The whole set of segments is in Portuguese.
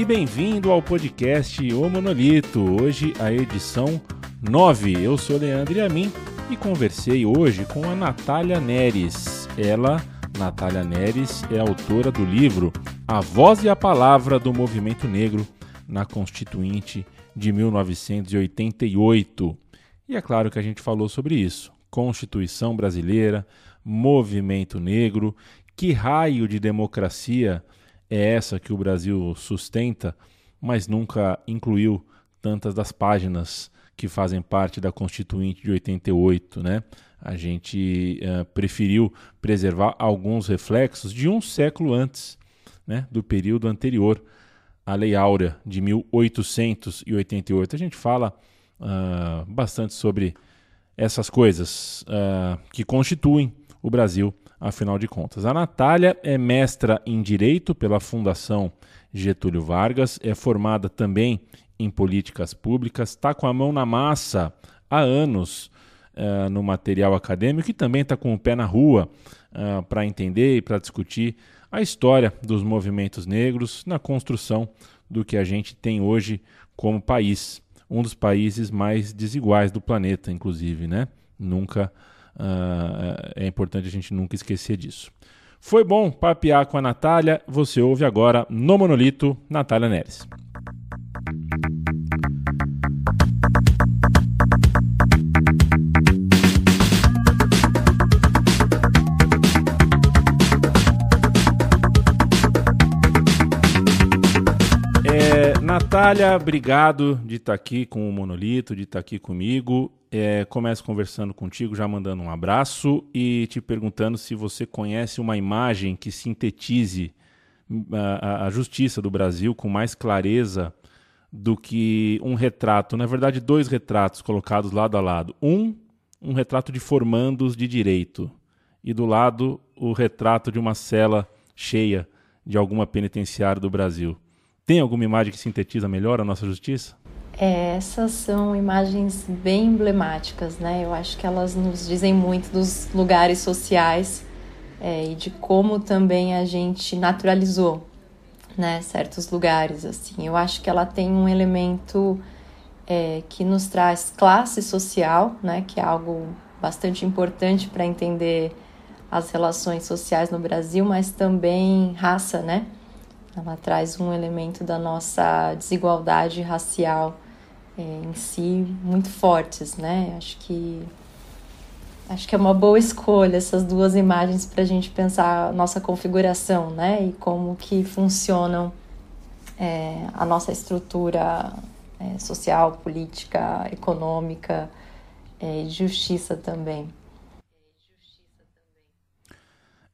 e bem-vindo ao podcast O Monolito. Hoje a edição 9. Eu sou Leandro Yamin e conversei hoje com a Natália Neres. Ela, Natália Neres, é autora do livro A Voz e a Palavra do Movimento Negro na Constituinte de 1988. E é claro que a gente falou sobre isso. Constituição brasileira, movimento negro, que raio de democracia é essa que o Brasil sustenta, mas nunca incluiu tantas das páginas que fazem parte da Constituinte de 88, né? A gente uh, preferiu preservar alguns reflexos de um século antes, né, do período anterior à Lei Áurea de 1888. A gente fala uh, bastante sobre essas coisas uh, que constituem o Brasil afinal de contas. A Natália é mestra em Direito pela Fundação Getúlio Vargas, é formada também em políticas públicas, está com a mão na massa há anos uh, no material acadêmico e também está com o pé na rua uh, para entender e para discutir a história dos movimentos negros na construção do que a gente tem hoje como país, um dos países mais desiguais do planeta, inclusive, né? Nunca Uh, é importante a gente nunca esquecer disso. Foi bom papear com a Natália. Você ouve agora no Monolito, Natália Neres. É, Natália, obrigado de estar aqui com o Monolito, de estar aqui comigo é, começo conversando contigo, já mandando um abraço e te perguntando se você conhece uma imagem que sintetize hum, a, a, justiça do Brasil com mais clareza do que um retrato, na verdade, dois retratos colocados lado a lado. Um, um retrato de formandos de direito, e do lado, o retrato de uma cela cheia de alguma penitenciária do Brasil. Tem alguma imagem que sintetiza melhor a nossa justiça? É, essas são imagens bem emblemáticas, né? Eu acho que elas nos dizem muito dos lugares sociais é, e de como também a gente naturalizou, né? Certos lugares, assim. Eu acho que ela tem um elemento é, que nos traz classe social, né? Que é algo bastante importante para entender as relações sociais no Brasil, mas também raça, né? Ela traz um elemento da nossa desigualdade racial é, em si muito fortes, né? Acho que acho que é uma boa escolha essas duas imagens para a gente pensar a nossa configuração, né? E como que funcionam é, a nossa estrutura é, social, política, econômica é, e justiça também.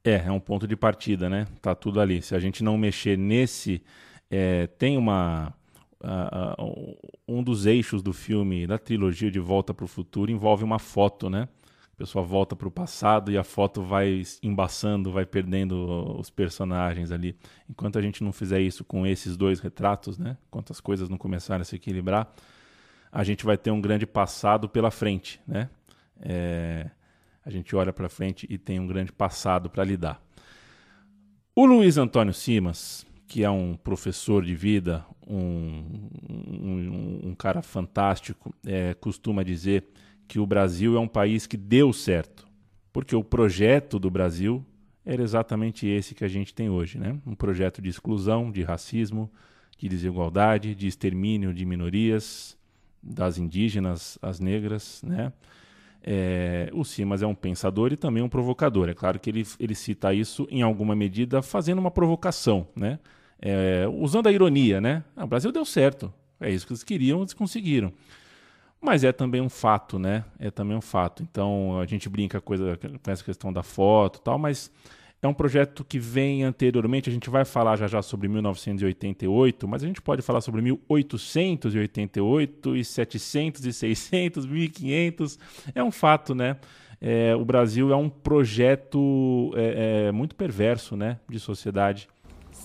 É, é um ponto de partida, né? Tá tudo ali. Se a gente não mexer nesse, é, tem uma uh, um dos eixos do filme, da trilogia de Volta para o Futuro, envolve uma foto, né? A pessoa volta para o passado e a foto vai embaçando, vai perdendo os personagens ali. Enquanto a gente não fizer isso com esses dois retratos, né? Enquanto as coisas não começarem a se equilibrar, a gente vai ter um grande passado pela frente, né? É, a gente olha para frente e tem um grande passado para lidar. O Luiz Antônio Simas, que é um professor de vida, um, um, um cara fantástico, é, costuma dizer que o Brasil é um país que deu certo, porque o projeto do Brasil era exatamente esse que a gente tem hoje, né? Um projeto de exclusão, de racismo, de desigualdade, de extermínio de minorias, das indígenas, as negras, né? É, o Simas é um pensador e também um provocador. É claro que ele, ele cita isso em alguma medida fazendo uma provocação, né? É, usando a ironia, né? Ah, o Brasil deu certo, é isso que eles queriam, eles conseguiram. Mas é também um fato, né? É também um fato. Então a gente brinca coisa, com essa questão da foto tal, mas é um projeto que vem anteriormente. A gente vai falar já já sobre 1988, mas a gente pode falar sobre 1888 e 700 e 600, 1500. É um fato, né? É, o Brasil é um projeto é, é, muito perverso, né, de sociedade.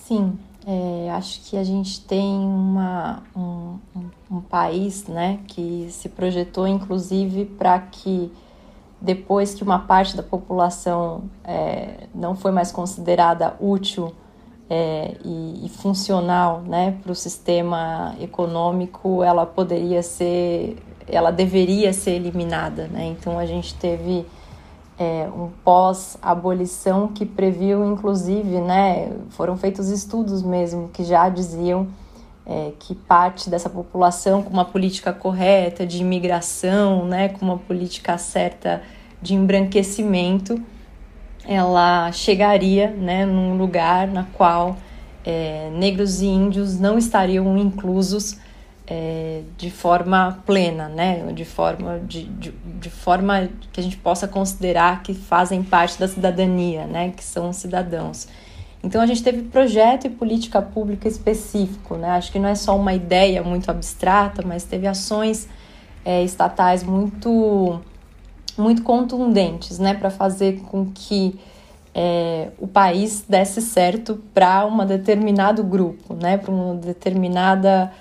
Sim, é, acho que a gente tem uma, um, um, país né, que se projetou, inclusive, para que depois que uma parte da população é, não foi mais considerada útil é, e, e, funcional né, para o sistema econômico, ela poderia ser, ela deveria ser eliminada. Né? Então a gente teve é, um pós-abolição que previu, inclusive, né, foram feitos estudos mesmo que já diziam é, que parte dessa população com uma política correta de imigração, né, com uma política certa de embranquecimento, ela chegaria né, num lugar na qual é, negros e índios não estariam inclusos é, de forma plena, né? de, forma, de, de, de, forma que a gente possa considerar que fazem parte da cidadania, né? que são cidadãos. Então a gente teve projeto e política pública específico, né? acho que não é só uma ideia muito abstrata, mas teve ações é, estatais muito muito contundentes, né, para fazer com que é, o país desse certo para um determinado grupo, né, para uma determinada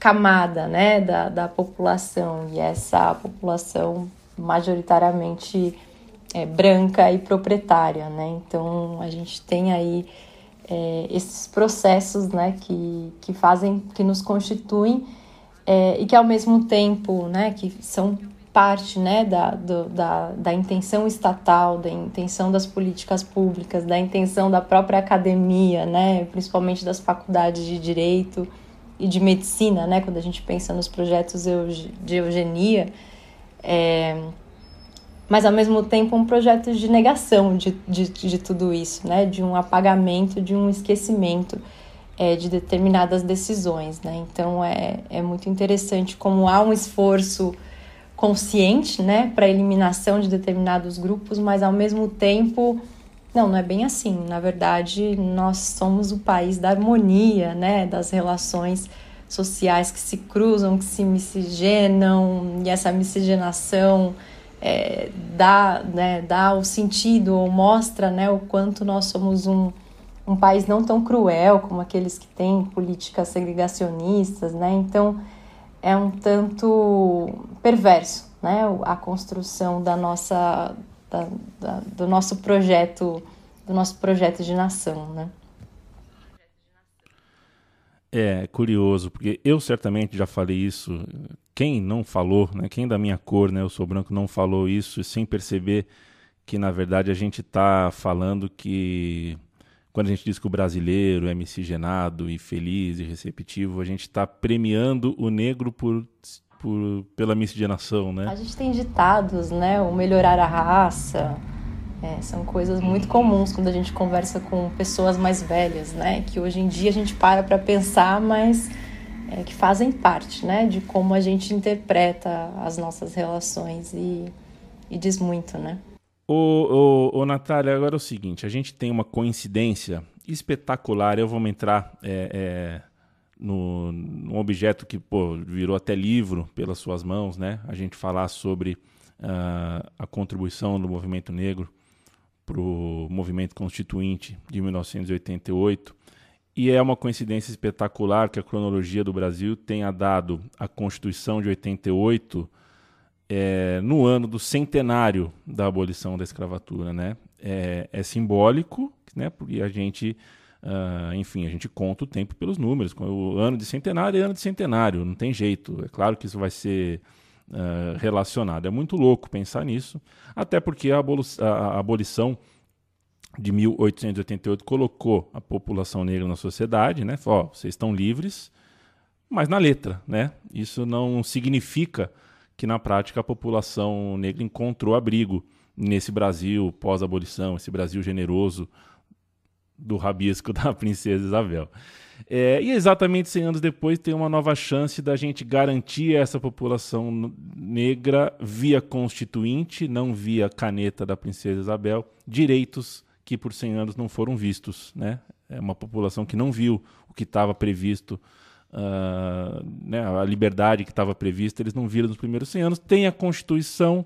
camada, né, da, da população e essa população majoritariamente é, branca e proprietária, né. Então a gente tem aí é, esses processos, né, que, que fazem, que nos constituem é, e que ao mesmo tempo, né, que são parte né, da, do, da, da intenção estatal, da intenção das políticas públicas, da intenção da própria academia, né, principalmente das faculdades de direito e de medicina, né, quando a gente pensa nos projetos de eugenia, é, mas ao mesmo tempo um projeto de negação de, de, de tudo isso, né, de um apagamento, de um esquecimento é, de determinadas decisões. Né? Então é, é muito interessante como há um esforço consciente, né, para eliminação de determinados grupos, mas ao mesmo tempo, não, não é bem assim. Na verdade, nós somos o país da harmonia, né, das relações sociais que se cruzam, que se miscigenam, e essa miscigenação é, dá, né, dá o sentido ou mostra né, o quanto nós somos um, um país não tão cruel como aqueles que têm políticas segregacionistas, né? Então, é um tanto perverso, né? A construção da nossa, da, da, do nosso projeto, do nosso projeto de nação, né? É curioso, porque eu certamente já falei isso. Quem não falou, né? Quem da minha cor, né? Eu sou branco, não falou isso sem perceber que na verdade a gente está falando que quando a gente diz que o brasileiro é miscigenado e feliz e receptivo, a gente está premiando o negro por, por, pela miscigenação, né? A gente tem ditados, né? O melhorar a raça. É, são coisas muito comuns quando a gente conversa com pessoas mais velhas, né? Que hoje em dia a gente para para pensar, mas é, que fazem parte, né? De como a gente interpreta as nossas relações e, e diz muito, né? Ô, ô, ô, Natália, agora é o seguinte: a gente tem uma coincidência espetacular. Eu vou entrar é, é, no, num objeto que pô, virou até livro pelas suas mãos, né? A gente falar sobre uh, a contribuição do movimento negro para o movimento constituinte de 1988. E é uma coincidência espetacular que a cronologia do Brasil tenha dado a Constituição de 88 é, no ano do centenário da abolição da escravatura, né? É, é simbólico, né? Porque a gente, uh, enfim, a gente conta o tempo pelos números. O ano de centenário é ano de centenário, não tem jeito. É claro que isso vai ser uh, relacionado. É muito louco pensar nisso, até porque a, a abolição de 1888 colocou a população negra na sociedade, né? Ó, vocês estão livres, mas na letra, né? Isso não significa que na prática a população negra encontrou abrigo nesse Brasil pós-abolição, esse Brasil generoso do rabisco da princesa Isabel. É, e exatamente 100 anos depois tem uma nova chance da gente garantir essa população negra via constituinte, não via caneta da princesa Isabel, direitos que por 100 anos não foram vistos. Né? É uma população que não viu o que estava previsto uh, né, a liberdade que estava prevista, eles não viram nos primeiros 100 anos. Tem a Constituição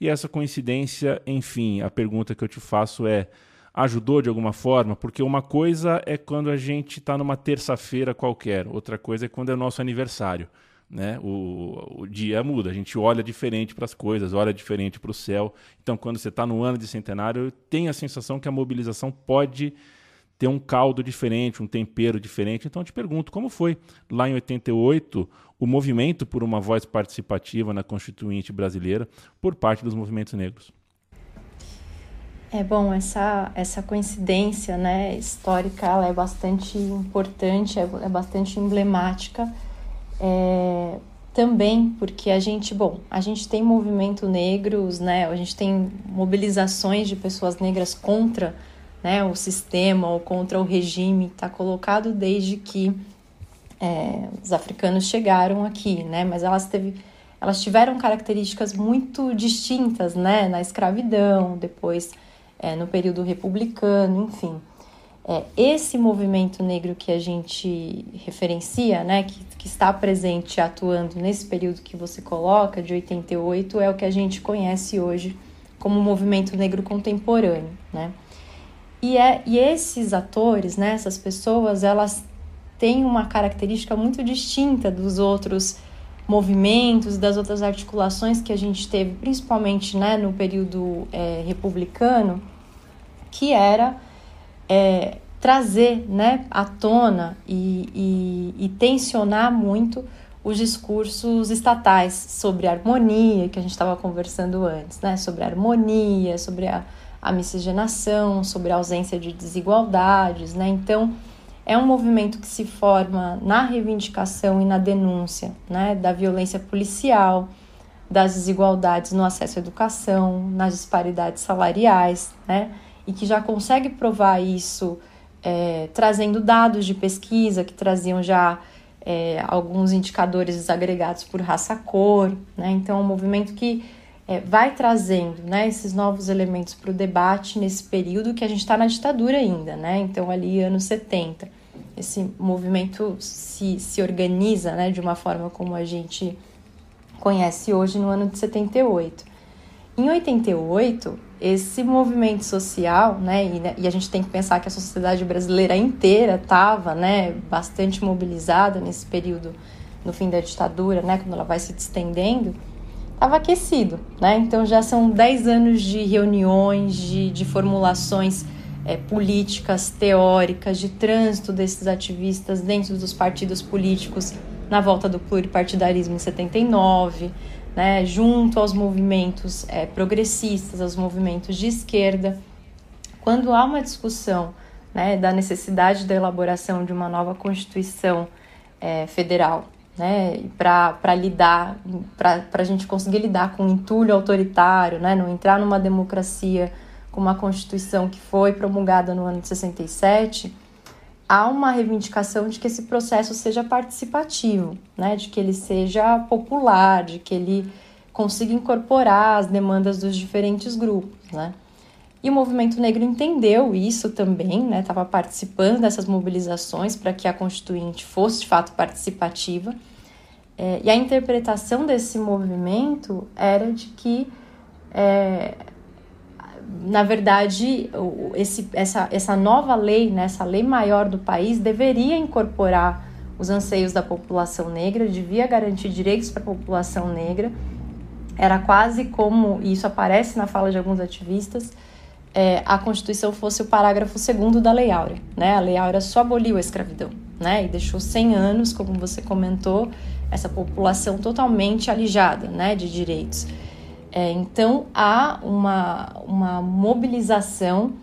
e essa coincidência, enfim, a pergunta que eu te faço é: ajudou de alguma forma? Porque uma coisa é quando a gente está numa terça-feira qualquer, outra coisa é quando é nosso aniversário. Né? O, o dia muda, a gente olha diferente para as coisas, olha diferente para o céu. Então, quando você está no ano de centenário, tenho a sensação que a mobilização pode ter um caldo diferente, um tempero diferente. Então eu te pergunto, como foi lá em 88 o movimento por uma voz participativa na Constituinte brasileira por parte dos movimentos negros? É bom, essa, essa coincidência né, histórica ela é bastante importante, é, é bastante emblemática. É, também porque a gente, bom, a gente tem movimento negros, né? A gente tem mobilizações de pessoas negras contra né, o sistema ou contra o regime, está colocado desde que é, os africanos chegaram aqui, né? Mas elas teve, elas tiveram características muito distintas, né? Na escravidão, depois é, no período republicano, enfim. É, esse movimento negro que a gente referencia, né, que, que está presente atuando nesse período que você coloca, de 88, é o que a gente conhece hoje como movimento negro contemporâneo, né? E, é, e esses atores, né, essas pessoas, elas têm uma característica muito distinta dos outros movimentos, das outras articulações que a gente teve, principalmente né, no período é, republicano, que era é, trazer né, à tona e, e, e tensionar muito os discursos estatais sobre harmonia, que a gente estava conversando antes, né? sobre harmonia, sobre a, a miscigenação, sobre a ausência de desigualdades. Né? Então, é um movimento que se forma na reivindicação e na denúncia né? da violência policial, das desigualdades no acesso à educação, nas disparidades salariais, né? E que já consegue provar isso é, trazendo dados de pesquisa que traziam já é, alguns indicadores desagregados por raça-cor, né? Então, é um movimento que é, vai trazendo né, esses novos elementos para o debate nesse período que a gente está na ditadura ainda, né? Então, ali, anos 70. Esse movimento se, se organiza né, de uma forma como a gente conhece hoje no ano de 78. Em 88, esse movimento social, né, e, né, e, a gente tem que pensar que a sociedade brasileira inteira estava, né, bastante mobilizada nesse período no fim da ditadura, né, quando ela vai se estendendo, estava aquecido, né, então já são 10 anos de reuniões, de, de formulações é, políticas, teóricas, de trânsito desses ativistas dentro dos partidos políticos na volta do pluripartidarismo em 79, né, junto aos movimentos é, progressistas, aos movimentos de esquerda. Quando há uma discussão né, da necessidade da elaboração de uma nova Constituição é, federal, né, para lidar, para a gente conseguir lidar com o entulho autoritário, né, não entrar numa democracia com uma Constituição que foi promulgada no ano de 67, há uma reivindicação de que esse processo seja participativo, né? de que ele seja popular, de que ele consiga incorporar as demandas dos diferentes grupos. Né? E o movimento negro entendeu isso também, estava né? participando dessas mobilizações para que a Constituinte fosse de fato participativa. É, e a interpretação desse movimento era de que é, na verdade, esse, essa, essa nova lei, né, essa lei maior do país, deveria incorporar os anseios da população negra, devia garantir direitos para a população negra. Era quase como, e isso aparece na fala de alguns ativistas, é, a Constituição fosse o parágrafo segundo da Lei Áurea. Né? A Lei Áurea só aboliu a escravidão né? e deixou 100 anos, como você comentou, essa população totalmente alijada né, de direitos. É, então há uma, uma mobilização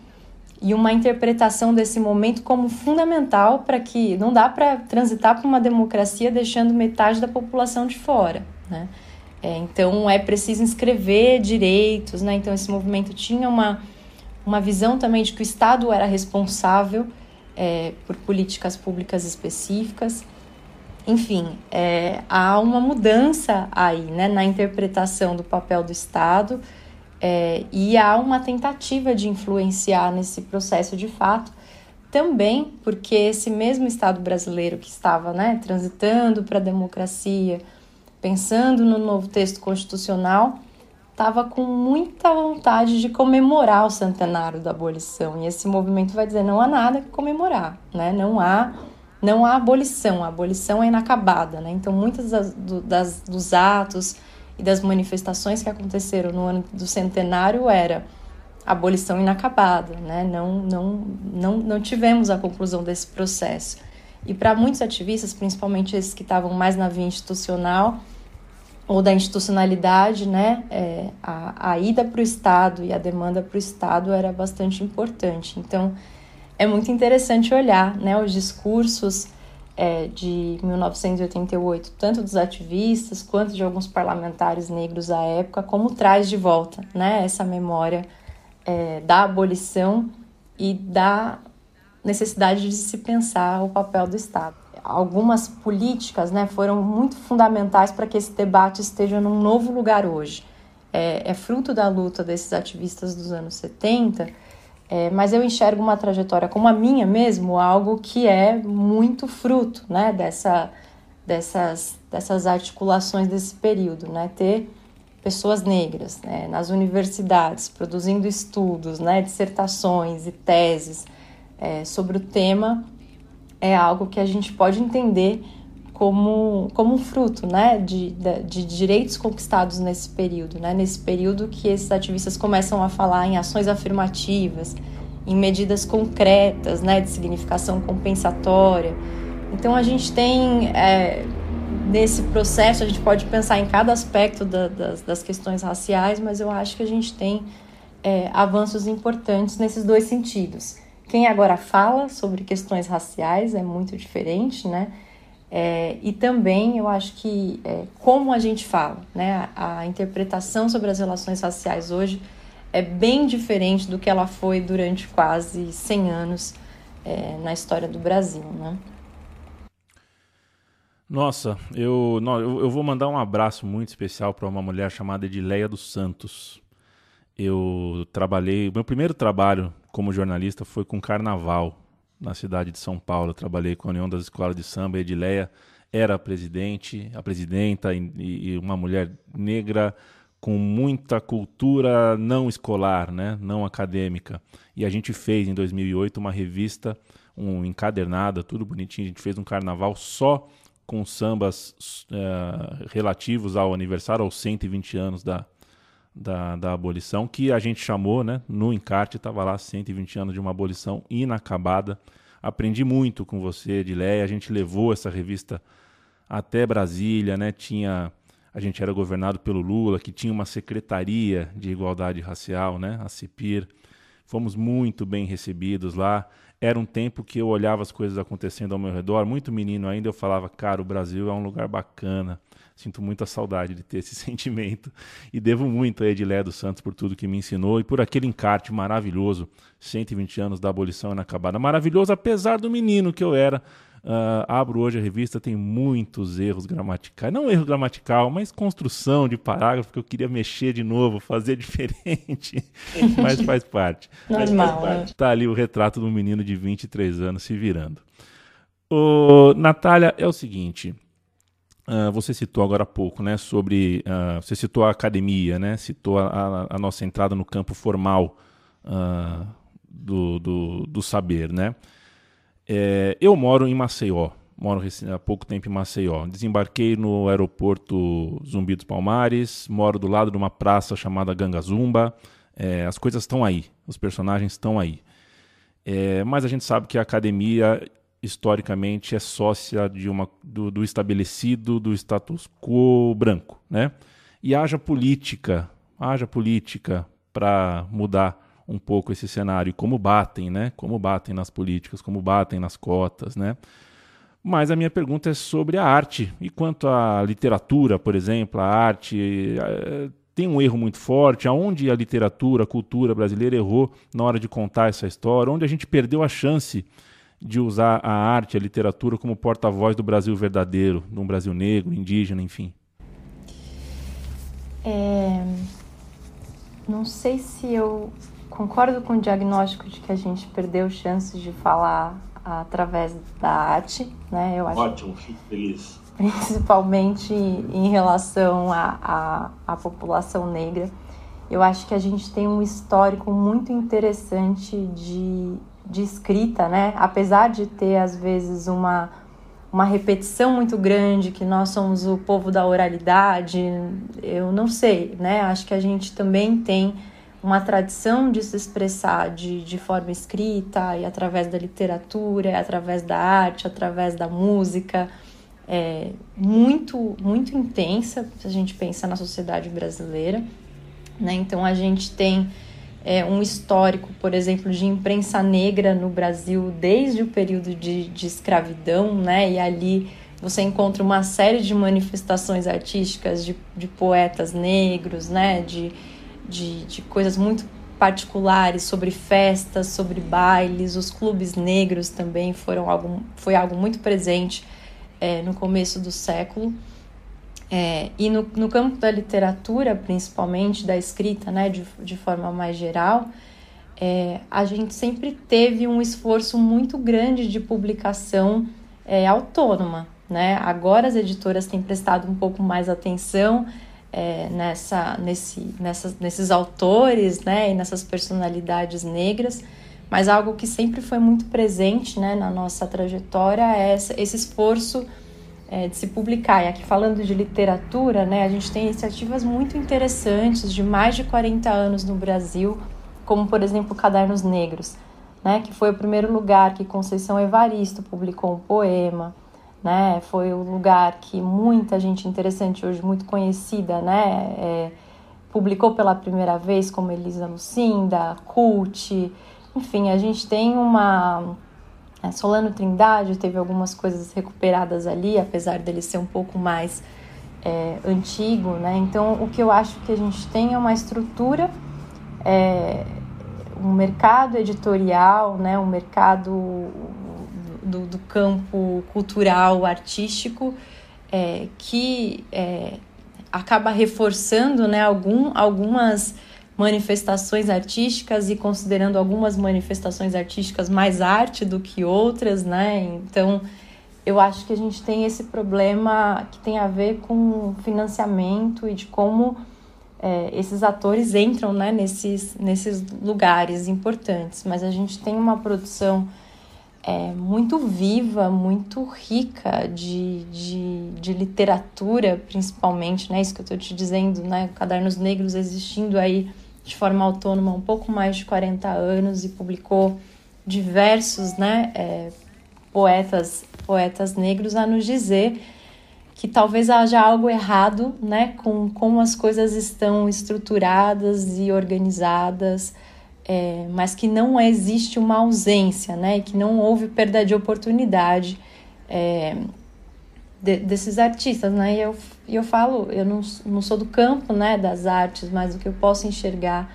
e uma interpretação desse momento como fundamental para que não dá para transitar para uma democracia deixando metade da população de fora, né? É, então é preciso inscrever direitos, né? Então esse movimento tinha uma, uma visão também de que o Estado era responsável é, por políticas públicas específicas enfim, é, há uma mudança aí né, na interpretação do papel do Estado é, e há uma tentativa de influenciar nesse processo de fato, também porque esse mesmo Estado brasileiro que estava né, transitando para a democracia, pensando no novo texto constitucional, estava com muita vontade de comemorar o centenário da abolição. E esse movimento vai dizer: não há nada que comemorar, né? não há não há abolição, a abolição é inacabada, né? Então, muitos das, do, das, dos atos e das manifestações que aconteceram no ano do centenário era abolição inacabada, né? Não, não, não, não tivemos a conclusão desse processo. E para muitos ativistas, principalmente esses que estavam mais na via institucional ou da institucionalidade, né, é, a, a ida para o Estado e a demanda para o Estado era bastante importante. Então, é muito interessante olhar né, os discursos é, de 1988, tanto dos ativistas quanto de alguns parlamentares negros à época, como traz de volta né, essa memória é, da abolição e da necessidade de se pensar o papel do Estado. Algumas políticas né, foram muito fundamentais para que esse debate esteja num novo lugar hoje. É, é fruto da luta desses ativistas dos anos 70, é, mas eu enxergo uma trajetória como a minha mesmo, algo que é muito fruto né, dessa, dessas, dessas articulações desse período. Né? Ter pessoas negras né, nas universidades produzindo estudos, né, dissertações e teses é, sobre o tema é algo que a gente pode entender como, como um fruto né, de, de, direitos conquistados nesse período, né, nesse período que esses ativistas começam a falar em ações afirmativas, em medidas concretas né, de significação compensatória. Então a gente tem é, nesse processo, a gente pode pensar em cada aspecto da, das, das, questões raciais, mas eu acho que a gente tem é, avanços importantes nesses dois sentidos. Quem agora fala sobre questões raciais é muito diferente, né? É, e também eu acho que é, como a gente fala, né? A, a, interpretação sobre as relações raciais hoje é bem diferente do que ela foi durante quase 100 anos é, na história do Brasil, né? Nossa, eu, eu vou mandar um abraço muito especial para uma mulher chamada Edileia dos Santos. Eu trabalhei, meu primeiro trabalho como jornalista foi com carnaval na cidade de São Paulo. Eu trabalhei com a União das Escolas de Samba. A Edileia era a presidente, a presidenta e, e uma mulher negra com muita cultura não escolar, né, não acadêmica. E a gente fez em 2008 uma revista, um encadernada, tudo bonitinho. A gente fez um carnaval só com sambas uh, relativos ao aniversário, aos 120 anos da, da, da abolição, que a gente chamou, né? No encarte estava lá 120 anos de uma abolição inacabada. Aprendi muito com você, Edileia. A gente levou essa revista até Brasília, né? Tinha a gente era governado pelo Lula, que tinha uma secretaria de igualdade racial, né? A CIPIR. Fomos muito bem recebidos lá. Era um tempo que eu olhava as coisas acontecendo ao meu redor, muito menino ainda, eu falava, cara, o Brasil é um lugar bacana. Sinto muita saudade de ter esse sentimento e devo muito a Edilé dos Santos por tudo que me ensinou e por aquele encarte maravilhoso, 120 anos da abolição inacabada. Maravilhoso, apesar do menino que eu era. Uh, abro hoje a revista, tem muitos erros gramaticais. Não erro gramatical, mas construção de parágrafo que eu queria mexer de novo, fazer diferente. mas faz parte. Normal. Faz parte. Tá ali o retrato do menino de 23 anos se virando. Ô, Natália, é o seguinte. Uh, você citou agora há pouco, né, sobre, uh, você citou a academia, né, citou a, a, a nossa entrada no campo formal uh, do, do, do, saber, né. É, eu moro em Maceió, moro há pouco tempo em Maceió. Desembarquei no aeroporto Zumbi dos Palmares, moro do lado de uma praça chamada Gangazumba. É, as coisas estão aí, os personagens estão aí. É, mas a gente sabe que a academia historicamente é sócia de uma, do, do estabelecido do status quo branco, né? E haja política, haja política para mudar um pouco esse cenário, como batem, né? Como batem nas políticas, como batem nas cotas, né? Mas a minha pergunta é sobre a arte. E quanto à literatura, por exemplo, a arte é, tem um erro muito forte, aonde a literatura, a cultura brasileira errou na hora de contar essa história, onde a gente perdeu a chance de usar a arte, a literatura como porta-voz do Brasil verdadeiro, de um Brasil negro, indígena, enfim? É... Não sei se eu concordo com o diagnóstico de que a gente perdeu chances de falar através da arte, né? Eu acho Ótimo, fico feliz. Principalmente em relação à população negra. Eu acho que a gente tem um histórico muito interessante de de escrita, né? Apesar de ter às vezes uma uma repetição muito grande que nós somos o povo da oralidade, eu não sei, né? Acho que a gente também tem uma tradição de se expressar de, de forma escrita e através da literatura, através da arte, através da música, é, muito, muito intensa, se a gente pensa na sociedade brasileira. Né? Então, a gente tem é, um histórico, por exemplo, de imprensa negra no Brasil desde o período de, de escravidão, né? e ali você encontra uma série de manifestações artísticas de, de poetas negros, né? de de, de coisas muito particulares sobre festas, sobre bailes, os clubes negros também foram algo, foi algo muito presente é, no começo do século. É, e no, no campo da literatura, principalmente da escrita, né, de, de forma mais geral, é, a gente sempre teve um esforço muito grande de publicação é, autônoma. Né? Agora as editoras têm prestado um pouco mais atenção é, nessa, nesse, nesses autores né, e nessas personalidades negras, mas algo que sempre foi muito presente né, na nossa trajetória é esse esforço é, de se publicar. E aqui falando de literatura, né, a gente tem iniciativas muito interessantes de mais de 40 anos no Brasil, como por exemplo Cadernos Negros, né, que foi o primeiro lugar que Conceição Evaristo publicou um poema né? Foi o lugar que muita gente interessante hoje, muito conhecida, né? É, publicou pela primeira vez, como Elisa Lucinda, Cult, enfim, a gente tem uma Solano Trindade teve algumas coisas recuperadas ali, apesar dele ser um pouco mais é, antigo, né? Então, o que eu acho que a gente tem é uma estrutura, é, um mercado editorial, né? Um mercado do, do campo cultural, artístico, é, que é, acaba reforçando né, algum, algumas manifestações artísticas e considerando algumas manifestações artísticas mais arte do que outras, né? Então, eu acho que a gente tem esse problema que tem a ver com financiamento e de como é, esses atores entram né, nesses, nesses lugares importantes. Mas a gente tem uma produção é, muito viva, muito rica de, de, de, literatura, principalmente, né? Isso que eu estou te dizendo, né? Cadernos Negros existindo aí de forma autônoma há um pouco mais de 40 anos e publicou diversos, né? É, poetas, poetas negros a nos dizer que talvez haja algo errado, né? Com como as coisas estão estruturadas e organizadas é, mas que não existe uma ausência, né? Que não houve perda de oportunidade é, de, desses artistas, né? E eu, eu falo, eu não, não sou do campo, né? Das artes, mas o que eu posso enxergar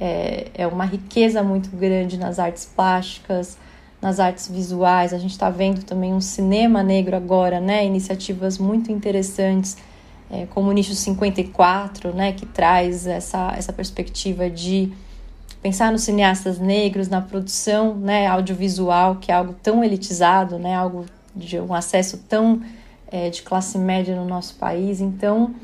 é, é uma riqueza muito grande nas artes plásticas, nas artes visuais. A gente está vendo também um cinema negro agora, né? Iniciativas muito interessantes. É, como o Nicho 54, né, que traz essa, essa perspectiva de pensar nos cineastas negros, na produção né, audiovisual, que é algo tão elitizado, né, algo de um acesso tão é, de classe média no nosso país. Então,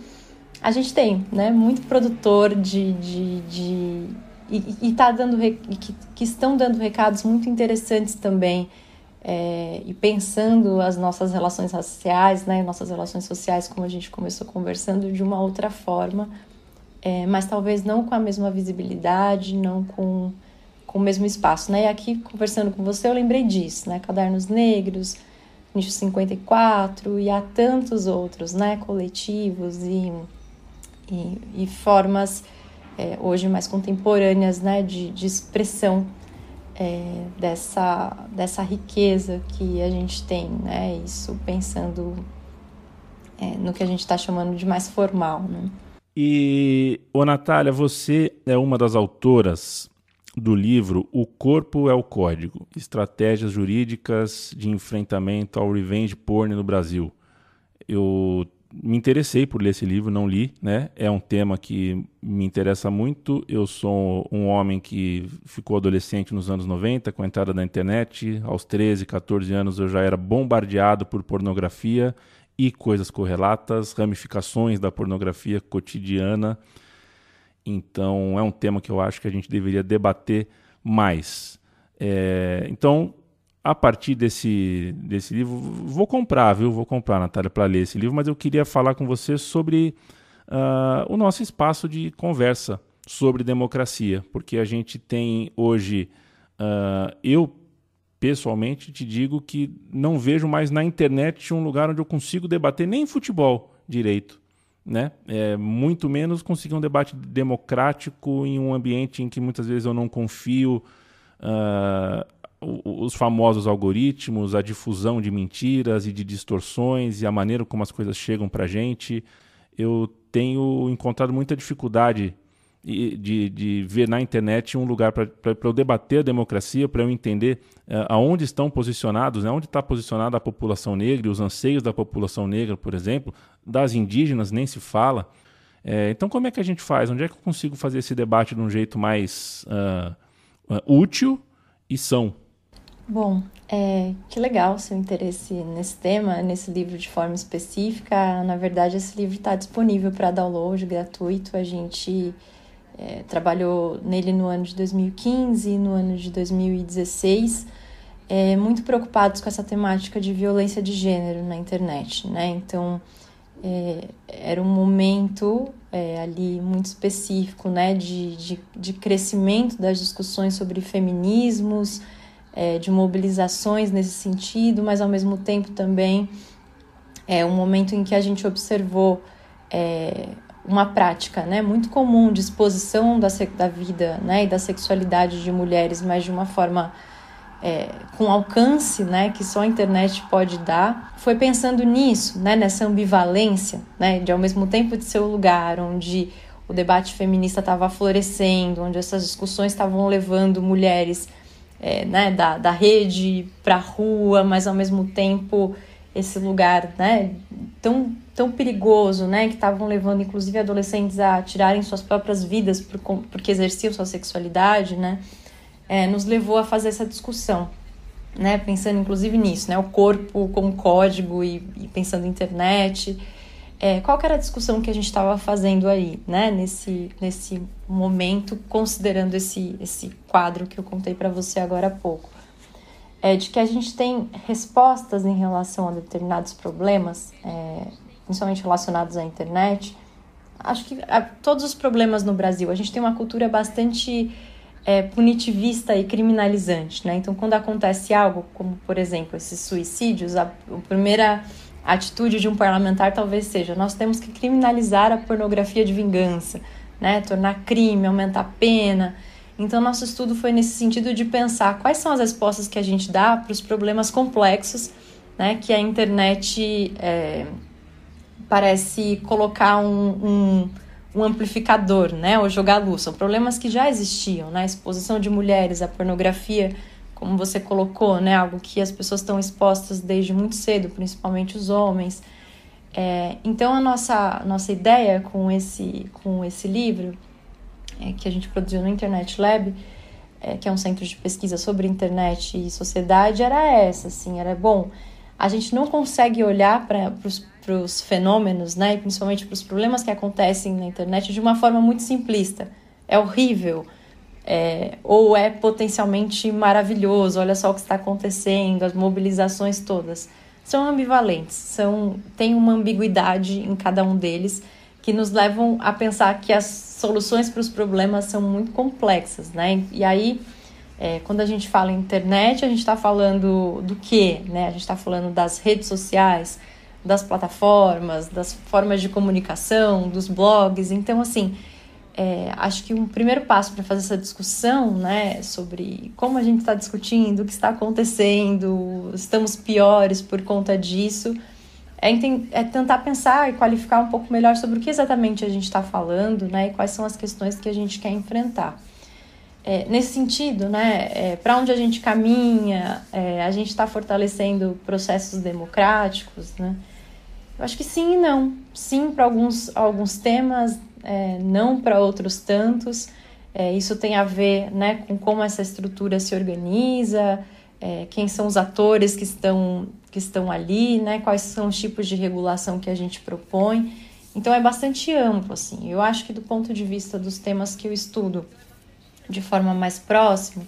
a gente tem né, muito produtor de, de, de e, e tá dando que, que estão dando recados muito interessantes também é, e pensando as nossas relações raciais, né, nossas relações sociais, como a gente começou conversando, de uma outra forma é, mas talvez não com a mesma visibilidade, não com, com o mesmo espaço. Né? E aqui, conversando com você, eu lembrei disso, né? Cadernos Negros, Nicho 54 e há tantos outros, né? Coletivos e, e, e formas é, hoje mais contemporâneas, né? De, de expressão é, dessa, dessa riqueza que a gente tem, né? Isso pensando é, no que a gente está chamando de mais formal, né? E, ô Natália, você é uma das autoras do livro O Corpo é o Código: Estratégias Jurídicas de Enfrentamento ao Revenge Porn no Brasil. Eu me interessei por ler esse livro, não li, né? É um tema que me interessa muito. Eu sou um homem que ficou adolescente nos anos 90, com a entrada da internet. Aos 13, 14 anos eu já era bombardeado por pornografia e coisas correlatas, ramificações da pornografia cotidiana. Então, é um tema que eu acho que a gente deveria debater mais. É, então, a partir desse, desse livro, vou comprar, viu? Vou comprar, Natália, para ler esse livro, mas eu queria falar com você sobre uh, o nosso espaço de conversa sobre democracia, porque a gente tem hoje, uh, eu pessoalmente te digo que não vejo mais na internet um lugar onde eu consigo debater nem futebol direito. Né? É, muito menos conseguir um debate democrático em um ambiente em que muitas vezes eu não confio uh, os famosos algoritmos, a difusão de mentiras e de distorções e a maneira como as coisas chegam para a gente. Eu tenho encontrado muita dificuldade de, de ver na internet um lugar para eu debater a democracia, para eu entender uh, aonde estão posicionados, né, onde está posicionada a população negra os anseios da população negra, por exemplo, das indígenas nem se fala. É, então, como é que a gente faz? Onde é que eu consigo fazer esse debate de um jeito mais uh, útil e são? Bom, é, que legal seu interesse nesse tema, nesse livro de forma específica. Na verdade, esse livro está disponível para download gratuito. A gente é, trabalhou nele no ano de 2015 e no ano de 2016, é, muito preocupados com essa temática de violência de gênero na internet, né? Então, é, era um momento é, ali muito específico, né, de, de, de, crescimento das discussões sobre feminismos, é, de mobilizações nesse sentido, mas ao mesmo tempo também é um momento em que a gente observou é, uma prática né, muito comum de exposição da, da vida né, e da sexualidade de mulheres, mas de uma forma é, com alcance né, que só a internet pode dar, foi pensando nisso, né, nessa ambivalência, né, de ao mesmo tempo de ser o lugar onde o debate feminista estava florescendo, onde essas discussões estavam levando mulheres é, né, da, da rede para a rua, mas ao mesmo tempo esse lugar né, tão, tão perigoso, né, que estavam levando inclusive adolescentes a tirarem suas próprias vidas por, porque exerciam sua sexualidade, né, é, nos levou a fazer essa discussão, né, pensando inclusive nisso, né, o corpo como código e, e pensando internet. É, qual era a discussão que a gente estava fazendo aí, né, nesse, nesse momento, considerando esse, esse quadro que eu contei para você agora há pouco? é, de que a gente tem respostas em relação a determinados problemas, é, principalmente relacionados à internet. Acho que a, todos os problemas no Brasil, a gente tem uma cultura bastante é, punitivista e criminalizante, né? Então, quando acontece algo, como por exemplo esses suicídios, a, a primeira atitude de um parlamentar talvez seja: nós temos que criminalizar a pornografia de vingança, né? Tornar crime, aumentar a pena. Então, nosso estudo foi nesse sentido de pensar quais são as respostas que a gente dá para os problemas complexos né, que a internet é, parece colocar um, um, um, amplificador, né, ou jogar luz. São problemas que já existiam, né, a exposição de mulheres à pornografia, como você colocou, né, algo que as pessoas estão expostas desde muito cedo, principalmente os homens. É, então, a nossa, nossa ideia com esse, com esse livro é, que a gente produziu no Internet Lab, é, que é um centro de pesquisa sobre internet e sociedade, era essa, assim, era bom. A gente não consegue olhar para os fenômenos, né, e principalmente para os problemas que acontecem na internet de uma forma muito simplista. É horrível, é, ou é potencialmente maravilhoso, olha só o que está acontecendo, as mobilizações todas. São ambivalentes, são, tem uma ambiguidade em cada um deles que nos levam a pensar que as soluções para os problemas são muito complexas, né? E aí, é, quando a gente fala internet, a gente está falando do quê? Né? A gente está falando das redes sociais, das plataformas, das formas de comunicação, dos blogs. Então, assim, é, acho que um primeiro passo para fazer essa discussão, né, sobre como a gente está discutindo, o que está acontecendo, estamos piores por conta disso é, é, tentar pensar e qualificar um pouco melhor sobre o que exatamente a gente está falando, né, e quais são as questões que a gente quer enfrentar. É, nesse sentido, né, é, para onde a gente caminha, é, a gente está fortalecendo processos democráticos, né? Eu acho que sim e não. Sim para alguns, alguns temas, é, não para outros tantos. É, isso tem a ver né, com como essa estrutura se organiza, quem são os atores que estão que estão ali, né? Quais são os tipos de regulação que a gente propõe. Então é bastante amplo, assim. Eu acho que do ponto de vista dos temas que eu estudo de forma mais próxima,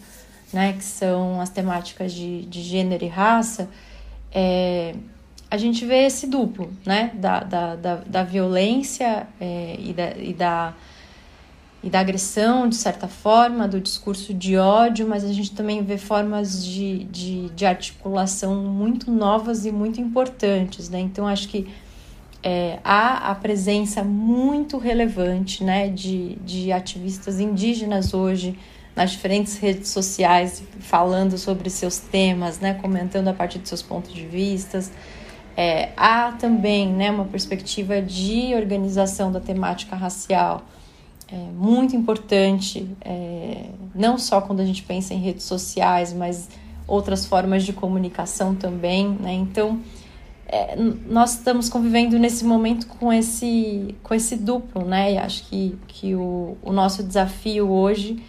né, que são as temáticas de, de gênero e raça, é, a gente vê esse duplo, né, da, da, da, da violência é, e, da, e da e da agressão, de certa forma, do discurso de ódio, mas a gente também vê formas de, de, de articulação muito novas e muito importantes, né? Então, acho que é, há a presença muito relevante né, de, de ativistas indígenas hoje nas diferentes redes sociais, falando sobre seus temas, né, comentando a partir de seus pontos de vistas. É, há também né, uma perspectiva de organização da temática racial é, muito importante, é, não só quando a gente pensa em redes sociais, mas outras formas de comunicação também. Né? Então, é, nós estamos convivendo nesse momento com esse, com esse duplo, né? E acho que, que o, o nosso desafio hoje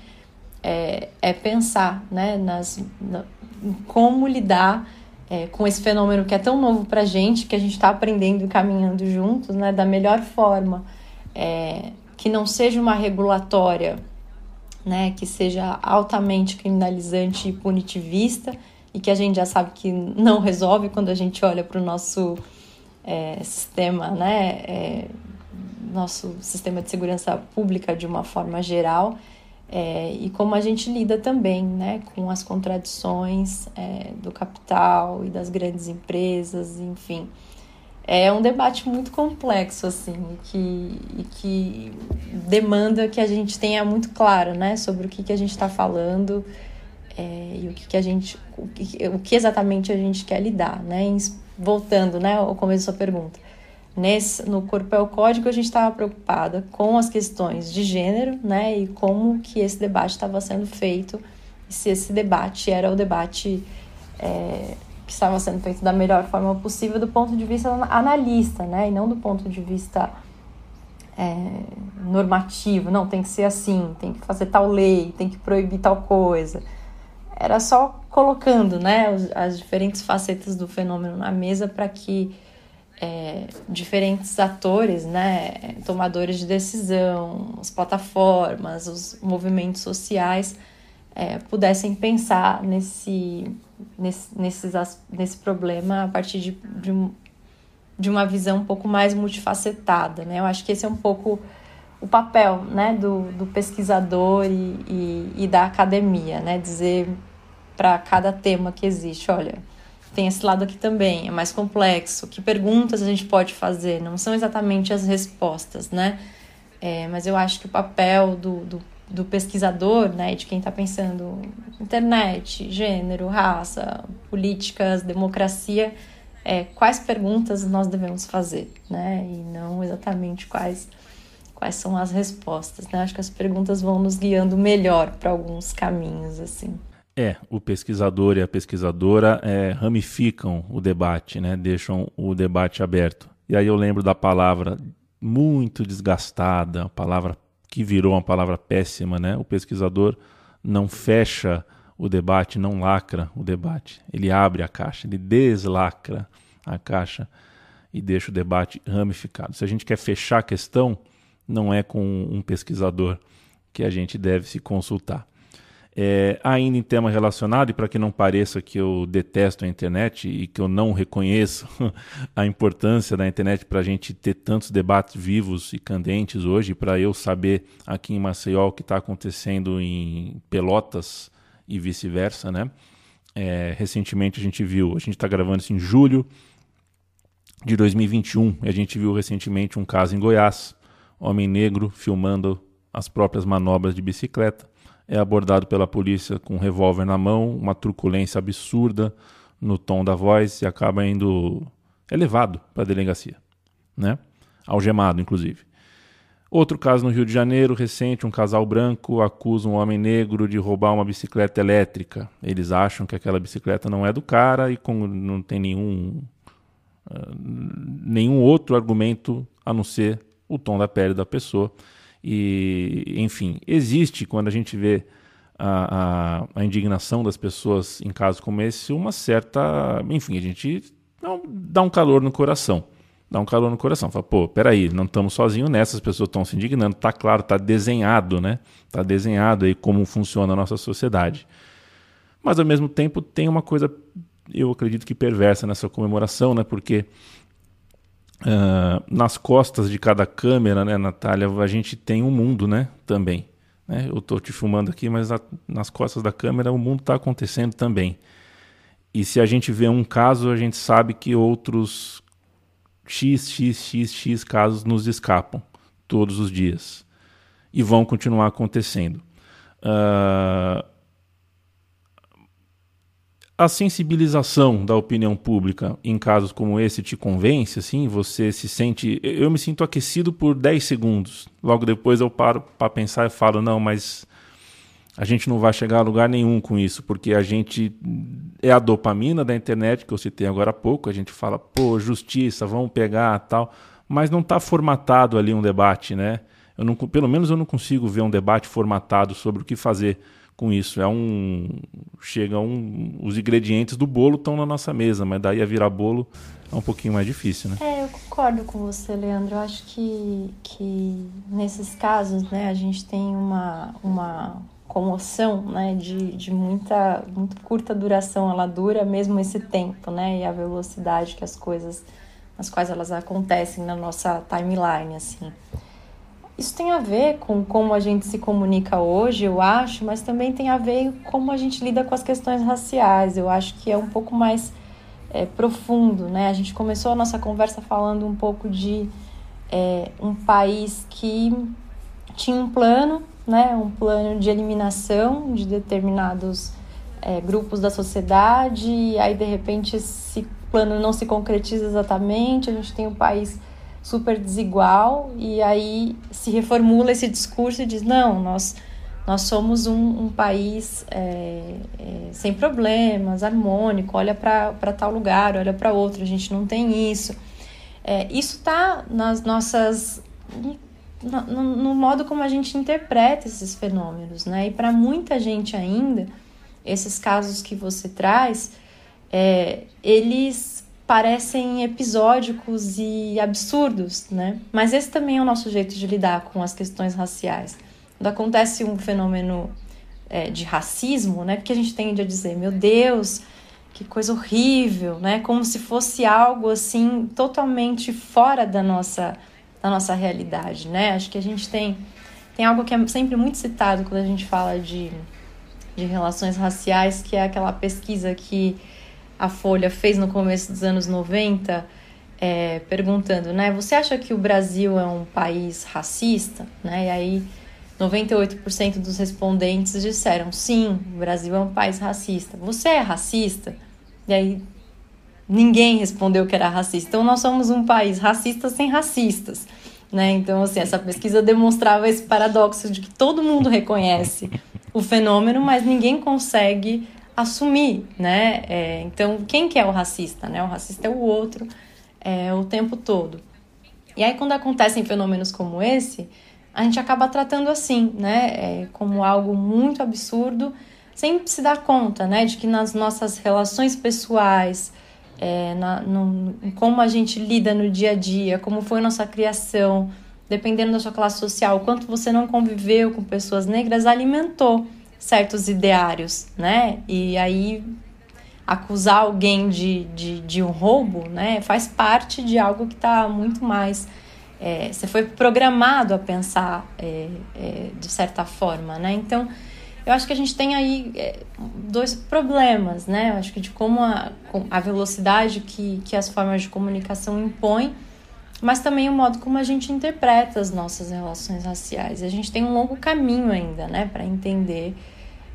é, é pensar né, nas, na, em como lidar é, com esse fenômeno que é tão novo para gente, que a gente está aprendendo e caminhando juntos, né, da melhor forma. É, que não seja uma regulatória, né, que seja altamente criminalizante e punitivista e que a gente já sabe que não resolve quando a gente olha para o nosso é, sistema, né, é, nosso sistema de segurança pública de uma forma geral é, e como a gente lida também, né, com as contradições é, do capital e das grandes empresas, enfim é um debate muito complexo, assim, e que, que demanda que a gente tenha muito claro, né, sobre o que, que a gente está falando é, e o que, que a gente, o que, o que exatamente a gente quer lidar, né, voltando, né, ao começo da sua pergunta. Nesse, no Corpo é o Código, a gente estava preocupada com as questões de gênero, né, e como que esse debate estava sendo feito, se esse debate era o debate... É, que estava sendo feito da melhor forma possível do ponto de vista analista, né? E não do ponto de vista é, normativo. Não, tem que ser assim, tem que fazer tal lei, tem que proibir tal coisa. Era só colocando, né, as diferentes facetas do fenômeno na mesa para que é, diferentes atores, né, tomadores de decisão, as plataformas, os movimentos sociais é, pudessem pensar nesse nesse, nesses, nesse problema a partir de, de, um, de uma visão um pouco mais multifacetada. Né? Eu acho que esse é um pouco o papel né, do, do pesquisador e, e, e da academia, né? dizer para cada tema que existe, olha, tem esse lado aqui também, é mais complexo, que perguntas a gente pode fazer, não são exatamente as respostas, né? É, mas eu acho que o papel do, do do pesquisador, né, de quem está pensando internet, gênero, raça, políticas, democracia, é, quais perguntas nós devemos fazer, né, e não exatamente quais quais são as respostas, né? Acho que as perguntas vão nos guiando melhor para alguns caminhos, assim. É, o pesquisador e a pesquisadora é, ramificam o debate, né? Deixam o debate aberto. E aí eu lembro da palavra muito desgastada, a palavra que virou uma palavra péssima, né? O pesquisador não fecha o debate, não lacra o debate. Ele abre a caixa, ele deslacra a caixa e deixa o debate ramificado. Se a gente quer fechar a questão, não é com um pesquisador que a gente deve se consultar. É, ainda em tema relacionado, e para que não pareça que eu detesto a internet e que eu não reconheço a importância da internet para a gente ter tantos debates vivos e candentes hoje, para eu saber aqui em Maceió o que está acontecendo em Pelotas e vice-versa, né? É, recentemente a gente viu, a gente está gravando isso em julho de 2021, e a gente viu recentemente um caso em Goiás, homem negro filmando as próprias manobras de bicicleta é abordado pela polícia com um revólver na mão, uma truculência absurda no tom da voz e acaba indo elevado para a delegacia, né? Algemado, inclusive. Outro caso no Rio de Janeiro, recente, um casal branco acusa um homem negro de roubar uma bicicleta elétrica. Eles acham que aquela bicicleta não é do cara e com, não tem nenhum, uh, nenhum outro argumento a não ser o tom da pele da pessoa. E, enfim, existe quando a gente vê a, a, a, indignação das pessoas em casos como esse, uma certa. Enfim, a gente dá um calor no coração. Dá um calor no coração. Fala, pô, peraí, não estamos sozinhos nessa, as pessoas estão se indignando. Tá claro, tá desenhado, né? Tá desenhado aí como funciona a nossa sociedade. Mas ao mesmo tempo tem uma coisa, eu acredito que perversa nessa comemoração, né? Porque uh, nas costas de cada câmera, né, Natália, a gente tem um mundo, né, também. Né? Eu estou te filmando aqui, mas a, nas costas da câmera o mundo está acontecendo também. E se a gente vê um caso, a gente sabe que outros x, x, x, x casos nos escapam todos os dias e vão continuar acontecendo. Uh, a sensibilização da opinião pública em casos como esse te convence, assim? Você se sente. Eu me sinto aquecido por 10 segundos. Logo depois eu paro para pensar e falo: não, mas a gente não vai chegar a lugar nenhum com isso, porque a gente. É a dopamina da internet que eu citei agora há pouco. A gente fala, pô, justiça, vamos pegar tal. Mas não está formatado ali um debate, né? Eu não, pelo menos eu não consigo ver um debate formatado sobre o que fazer com isso. É um chega um os ingredientes do bolo estão na nossa mesa, mas daí a virar bolo é um pouquinho mais difícil, né? É, eu concordo com você, Leandro. Eu acho que que nesses casos, né, a gente tem uma uma comoção, né, de, de muita muito curta duração, ela dura mesmo esse tempo, né, e a velocidade que as coisas nas quais elas acontecem na nossa timeline, assim. Isso tem a ver com como a gente se comunica hoje, eu acho, mas também tem a ver com como a gente lida com as questões raciais. Eu acho que é um pouco mais é, profundo, né? A gente começou a nossa conversa falando um pouco de é, um país que tinha um plano, né? Um plano de eliminação de determinados é, grupos da sociedade, e aí de repente esse plano não se concretiza exatamente, a gente tem um país super desigual e aí se reformula esse discurso e diz não nós nós somos um, um país é, é, sem problemas harmônico olha para tal lugar olha para outro a gente não tem isso. É, isso está nas nossas no, no, modo como a gente interpreta esses fenômenos né? E para muita gente ainda esses casos que você traz é, eles parecem episódicos e absurdos, né? Mas esse também é o nosso jeito de lidar com as questões raciais. Quando acontece um fenômeno é, de racismo, né? Porque a gente tende a dizer, meu Deus, que coisa horrível, né? Como se fosse algo assim totalmente fora da nossa da nossa realidade, né? Acho que a gente tem tem algo que é sempre muito citado quando a gente fala de, de relações raciais, que é aquela pesquisa que a Folha fez no começo dos anos 90, é, perguntando, né? Você acha que o Brasil é um país racista? Né? E aí 98% dos respondentes disseram sim, o Brasil é um país racista. Você é racista? E aí ninguém respondeu que era racista. Então nós somos um país racista sem racistas. Né? Então, assim, essa pesquisa demonstrava esse paradoxo de que todo mundo reconhece o fenômeno, mas ninguém consegue assumir, né? É, então, quem que é o racista, né? O racista é o outro é, o tempo todo. E aí, quando acontecem fenômenos como esse, a gente acaba tratando assim, né? É, como algo muito absurdo, sem se dar conta, né? De que nas nossas relações pessoais, é, na, no, como a gente lida no dia a dia, como foi nossa criação, dependendo da sua classe social, quanto você não conviveu com pessoas negras, alimentou certos ideários, né? E aí acusar alguém de, de, de um roubo, né? Faz parte de algo que está muito mais. É, você foi programado a pensar é, é, de certa forma, né? Então, eu acho que a gente tem aí é, dois problemas, né? Eu acho que de como a, a velocidade que, que as formas de comunicação impõem mas também o modo como a gente interpreta as nossas relações raciais. A gente tem um longo caminho ainda, né, para entender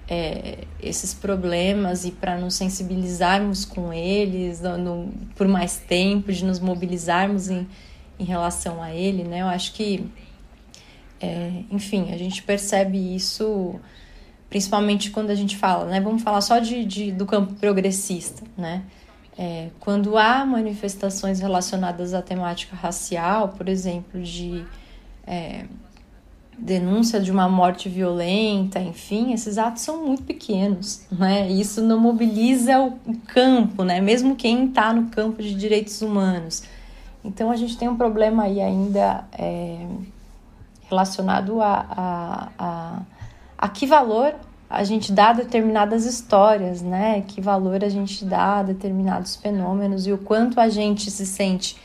é, esses problemas e para nos sensibilizarmos com eles no, por mais tempo, de nos mobilizarmos em, em relação a ele, né? Eu acho que, é, enfim, a gente percebe isso principalmente quando a gente fala, né? Vamos falar só de, de do campo progressista, né? É, quando há manifestações relacionadas à temática racial, por exemplo, de é, denúncia de uma morte violenta, enfim, esses atos são muito pequenos, né? Isso não mobiliza o campo, né? Mesmo quem está no campo de direitos humanos. Então a gente tem um problema aí ainda é, relacionado a, a, a, a que valor a gente dá determinadas histórias, né? Que valor a gente dá a determinados fenômenos e o quanto a gente se sente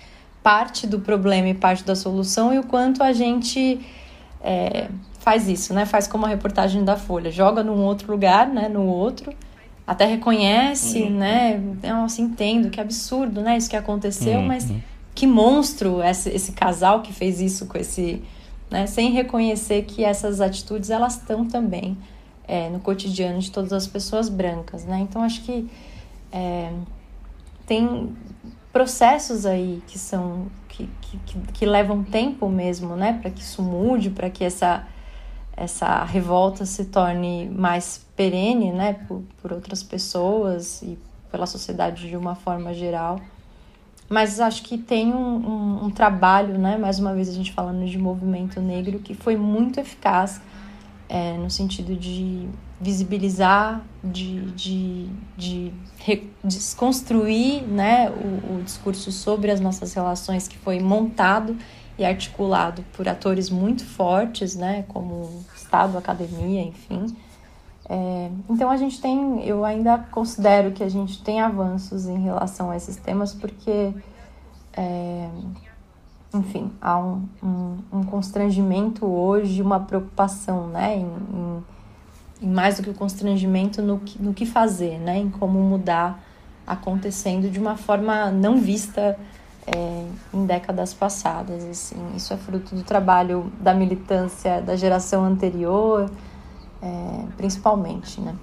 parte do problema e parte da solução e o quanto a gente é, faz isso, né? Faz como a reportagem da Folha, joga num outro lugar, né? No outro, até reconhece, uhum. né? Nossa, entendo, que absurdo, né? Isso que aconteceu, uhum. mas que monstro esse, esse casal que fez isso com esse, né? Sem reconhecer que essas atitudes elas estão também é, no cotidiano de todas as pessoas brancas, né? Então acho que é, tem processos aí que são que, que, que, levam tempo mesmo, né, para que isso mude, para que essa essa revolta se torne mais perene, né, por, por outras pessoas e pela sociedade de uma forma geral. Mas acho que tem um, um, um trabalho, né, mais uma vez a gente falando de movimento negro, que foi muito eficaz é, no sentido de visibilizar, de, de, de desconstruir né, o, o discurso sobre as nossas relações que foi montado e articulado por atores muito fortes, né, como Estado, academia, enfim. É, então a gente tem, eu ainda considero que a gente tem avanços em relação a esses temas, porque é, enfim, há um, um, um, constrangimento hoje, uma preocupação, né, em, em, em, mais do que o constrangimento no que, no que fazer, né, em como mudar acontecendo de uma forma não vista é, em décadas passadas, assim, isso é fruto do trabalho da militância da geração anterior, é, principalmente, né.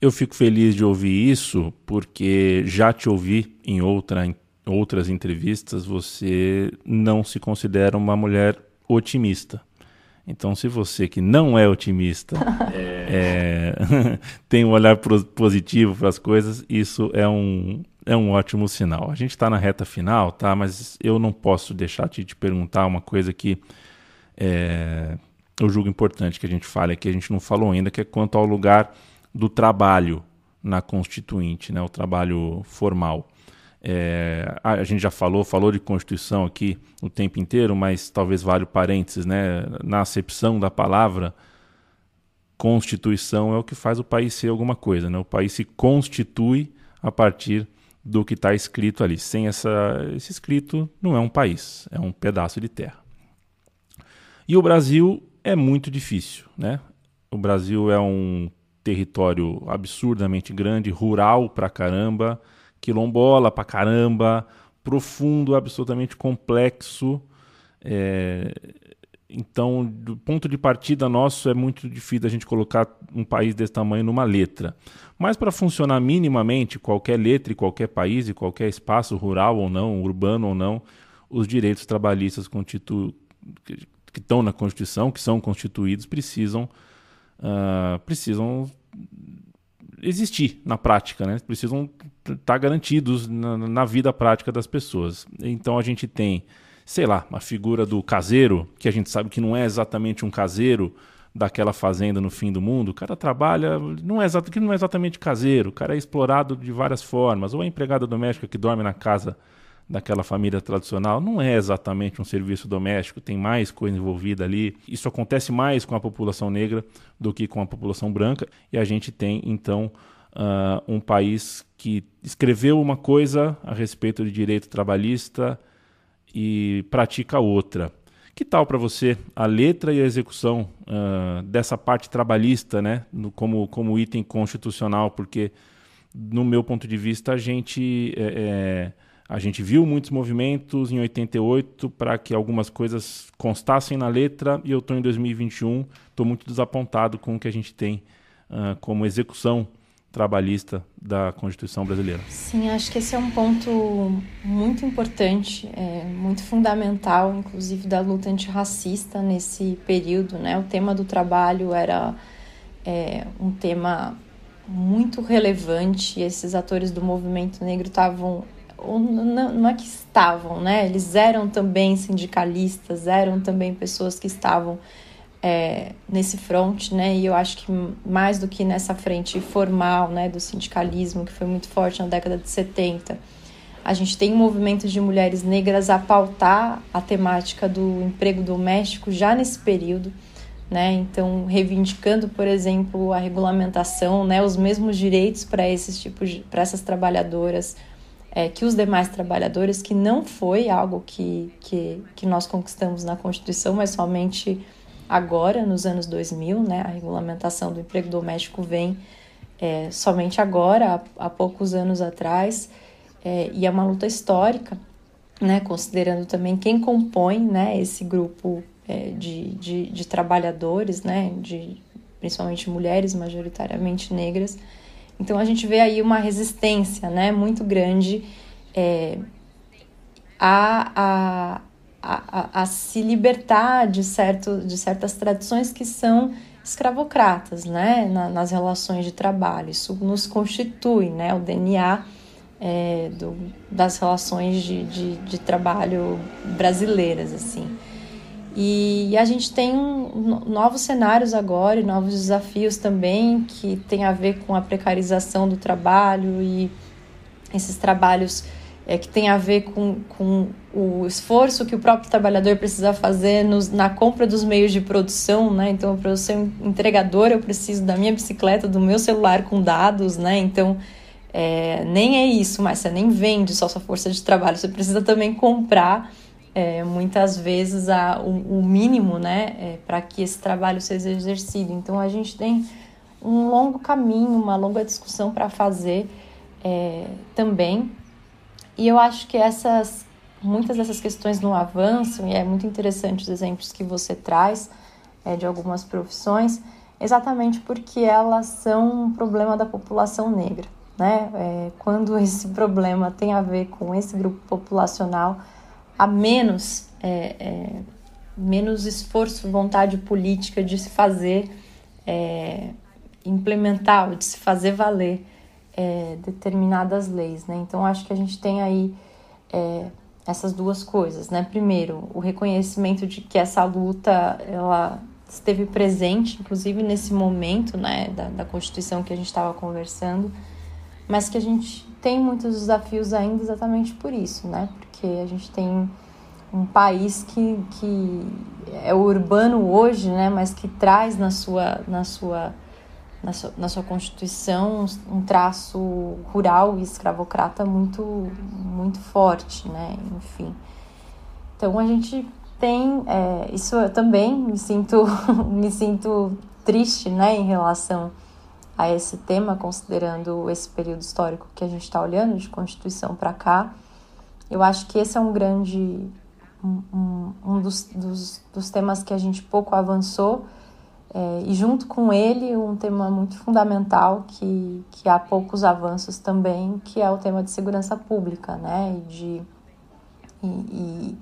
Eu fico feliz de ouvir isso porque já te ouvi em outra outras entrevistas, você não se considera uma mulher otimista. Então, se você que não é otimista é... É, tem um olhar positivo para as coisas, isso é um, é um ótimo sinal. A gente está na reta final, tá? Mas eu não posso deixar de te perguntar uma coisa que é, eu julgo importante que a gente fale aqui, a gente não falou ainda, que é quanto ao lugar do trabalho na Constituinte, né? o trabalho formal. É, a gente já falou, falou de Constituição aqui o tempo inteiro, mas talvez vale o parênteses, né? Na acepção da palavra, Constituição é o que faz o país ser alguma coisa, né? O país se constitui a partir do que está escrito ali. Sem essa, esse escrito, não é um país, é um pedaço de terra. E o Brasil é muito difícil, né? O Brasil é um território absurdamente grande, rural pra caramba, quilombola pra caramba, profundo, absolutamente complexo. É, então, do ponto de partida nosso, é muito difícil a gente colocar um país desse tamanho numa letra. Mas para funcionar minimamente, qualquer letra e qualquer país e qualquer espaço rural ou não, urbano ou não, os direitos trabalhistas constitu... que estão na Constituição, que são constituídos, precisam, uh, precisam existir na prática, né? Precisam estar tá garantidos na, na, vida prática das pessoas. Então a gente tem, sei lá, a figura do caseiro, que a gente sabe que não é exatamente um caseiro daquela fazenda no fim do mundo. O cara trabalha, não é, que não é exatamente caseiro, o cara é explorado de várias formas, ou a empregada doméstica que dorme na casa daquela família tradicional não é exatamente um serviço doméstico, tem mais coisa envolvida ali. Isso acontece mais com a população negra do que com a população branca, e a gente tem então uh, um país que escreveu uma coisa a respeito de direito trabalhista e pratica outra. Que tal para você a letra e a execução uh, dessa parte trabalhista, né, no, como, como item constitucional? Porque, no meu ponto de vista, a gente é, é a gente viu muitos movimentos em 88 para que algumas coisas constassem na letra e eu estou em 2021, estou muito desapontado com o que a gente tem uh, como execução trabalhista da Constituição brasileira. Sim, acho que esse é um ponto muito importante, é, muito fundamental, inclusive da luta antirracista nesse período. Né? O tema do trabalho era é, um tema muito relevante. Esses atores do movimento negro estavam não é que estavam, né? Eles eram também sindicalistas, eram também pessoas que estavam é, nesse front, né? E eu acho que mais do que nessa frente formal, né, do sindicalismo, que foi muito forte na década de 70, a gente tem um movimento de mulheres negras a pautar a temática do emprego doméstico já nesse período, né? Então, reivindicando, por exemplo, a regulamentação, né, os mesmos direitos para esses tipos para essas trabalhadoras é, que os demais trabalhadores, que não foi algo que, que, que nós conquistamos na Constituição, mas somente agora, nos anos 2000, né? A regulamentação do emprego doméstico vem é, somente agora, há, há, poucos anos atrás, é, e é uma luta histórica, né? Considerando também quem compõe, né? Esse grupo é, de, de, de trabalhadores, né? De, principalmente mulheres, majoritariamente negras. Então a gente vê aí uma resistência, né? Muito grande é, a, a a, a, se libertar de, certo, de certas tradições que são escravocratas, né, Na, nas relações de trabalho. Isso nos constitui, né, o DNA é, do, das relações de, de, de, trabalho brasileiras, assim. E, a gente tem novos cenários agora e novos desafios também que tem a ver com a precarização do trabalho e esses trabalhos é, que tem a ver com, com o esforço que o próprio trabalhador precisa fazer nos, na compra dos meios de produção, né? Então, para eu ser um entregador, eu preciso da minha bicicleta, do meu celular com dados, né? Então, é, nem é isso, mas você nem vende só sua força de trabalho, você precisa também comprar é, muitas vezes a, o, o mínimo, né? É, para que esse trabalho seja exercido. Então, a gente tem um longo caminho, uma longa discussão para fazer é, também e eu acho que essas muitas dessas questões não avançam, e é muito interessante os exemplos que você traz é, de algumas profissões, exatamente porque elas são um problema da população negra. Né? É, quando esse problema tem a ver com esse grupo populacional, há menos, é, é menos esforço, vontade política de se fazer é, implementar, de se fazer valer é, determinadas leis, né? Então acho que a gente tem aí é, essas duas coisas, né? Primeiro, o reconhecimento de que essa luta ela esteve presente, inclusive nesse momento, né, da, da Constituição que a gente estava conversando, mas que a gente tem muitos desafios ainda exatamente por isso, né? Porque a gente tem um país que, que é urbano hoje, né, mas que traz na sua, na sua na sua, na sua constituição um traço rural e escravocrata muito muito forte, né? Enfim, então a gente tem é, isso eu também me sinto me sinto triste, né, em relação a esse tema, considerando esse período histórico que a gente está olhando de constituição para cá. Eu acho que esse é um grande um, um, dos, dos, dos temas que a gente pouco avançou é, e junto com ele, um tema muito fundamental que, que há poucos avanços também, que é o tema de segurança pública, né? E, de, e, e,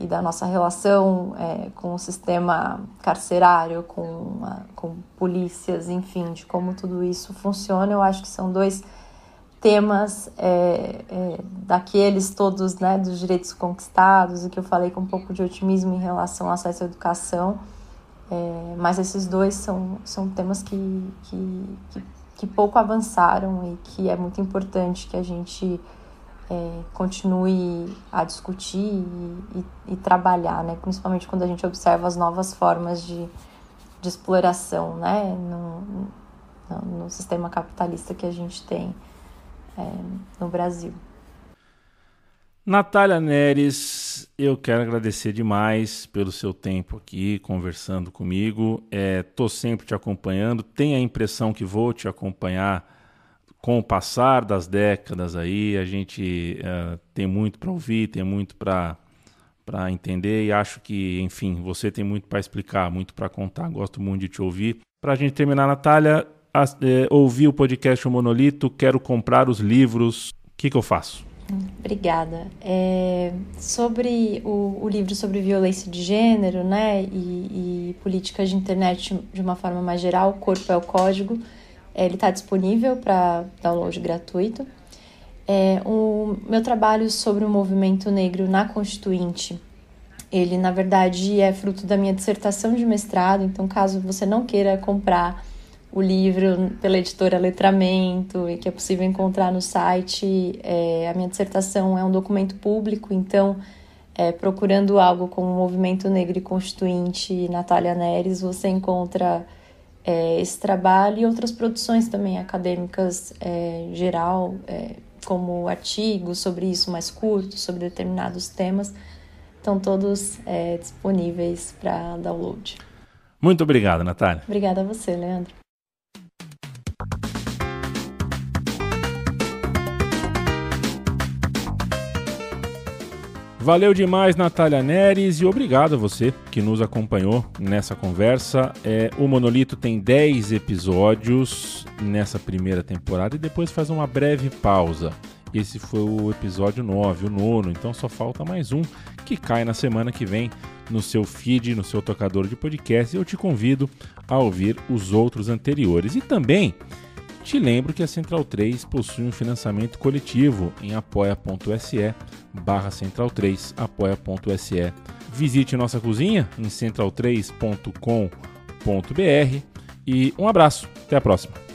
e da nossa relação é, com o sistema carcerário, com, a, com polícias, enfim, de como tudo isso funciona. Eu acho que são dois temas é, é, daqueles todos, né, dos direitos conquistados, e que eu falei com um pouco de otimismo em relação à acesso à educação é, mas esses dois são, são temas que, que, que, que, pouco avançaram e que é muito importante que a gente é, continue a discutir e, e, e, trabalhar, né? principalmente quando a gente observa as novas formas de, de exploração né? no, no, no sistema capitalista que a gente tem é, no Brasil. Natália Neres, eu quero agradecer demais pelo seu tempo aqui conversando comigo. Estou é, sempre te acompanhando. Tenho a impressão que vou te acompanhar com o passar das décadas aí. A gente é, tem muito para ouvir, tem muito para entender e acho que, enfim, você tem muito para explicar, muito para contar. Gosto muito de te ouvir. Para a gente terminar, Natália, é, ouvi o podcast O Monolito, quero comprar os livros. O que, que eu faço? Obrigada. É, sobre o, o, livro sobre violência de gênero né, e, e, políticas de internet de uma forma mais geral, O Corpo é o Código, é, ele está disponível para download gratuito. É, o meu trabalho sobre o movimento negro na Constituinte, ele na verdade é fruto da minha dissertação de mestrado, então caso você não queira comprar o livro pela editora Letramento e que é possível encontrar no site. É, a minha dissertação é um documento público, então, é, procurando algo como Movimento Negro e Constituinte Natália Neres, você encontra é, esse trabalho e outras produções também acadêmicas é, geral, é, como artigos sobre isso mais curtos, sobre determinados temas. Estão todos é, disponíveis para download. Muito obrigado, Natália. Obrigada a você, Leandro. Valeu demais, Natália Neres, e obrigado a você que nos acompanhou nessa conversa. É, o Monolito tem 10 episódios nessa primeira temporada e depois faz uma breve pausa. Esse foi o episódio 9, o nono, então só falta mais um que cai na semana que vem no seu feed, no seu tocador de podcast. E eu te convido a ouvir os outros anteriores. E também te lembro que a Central 3 possui um financiamento coletivo em apoia.se barra Central 3, apoia.se. Visite nossa cozinha em central3.com.br e um abraço, até a próxima.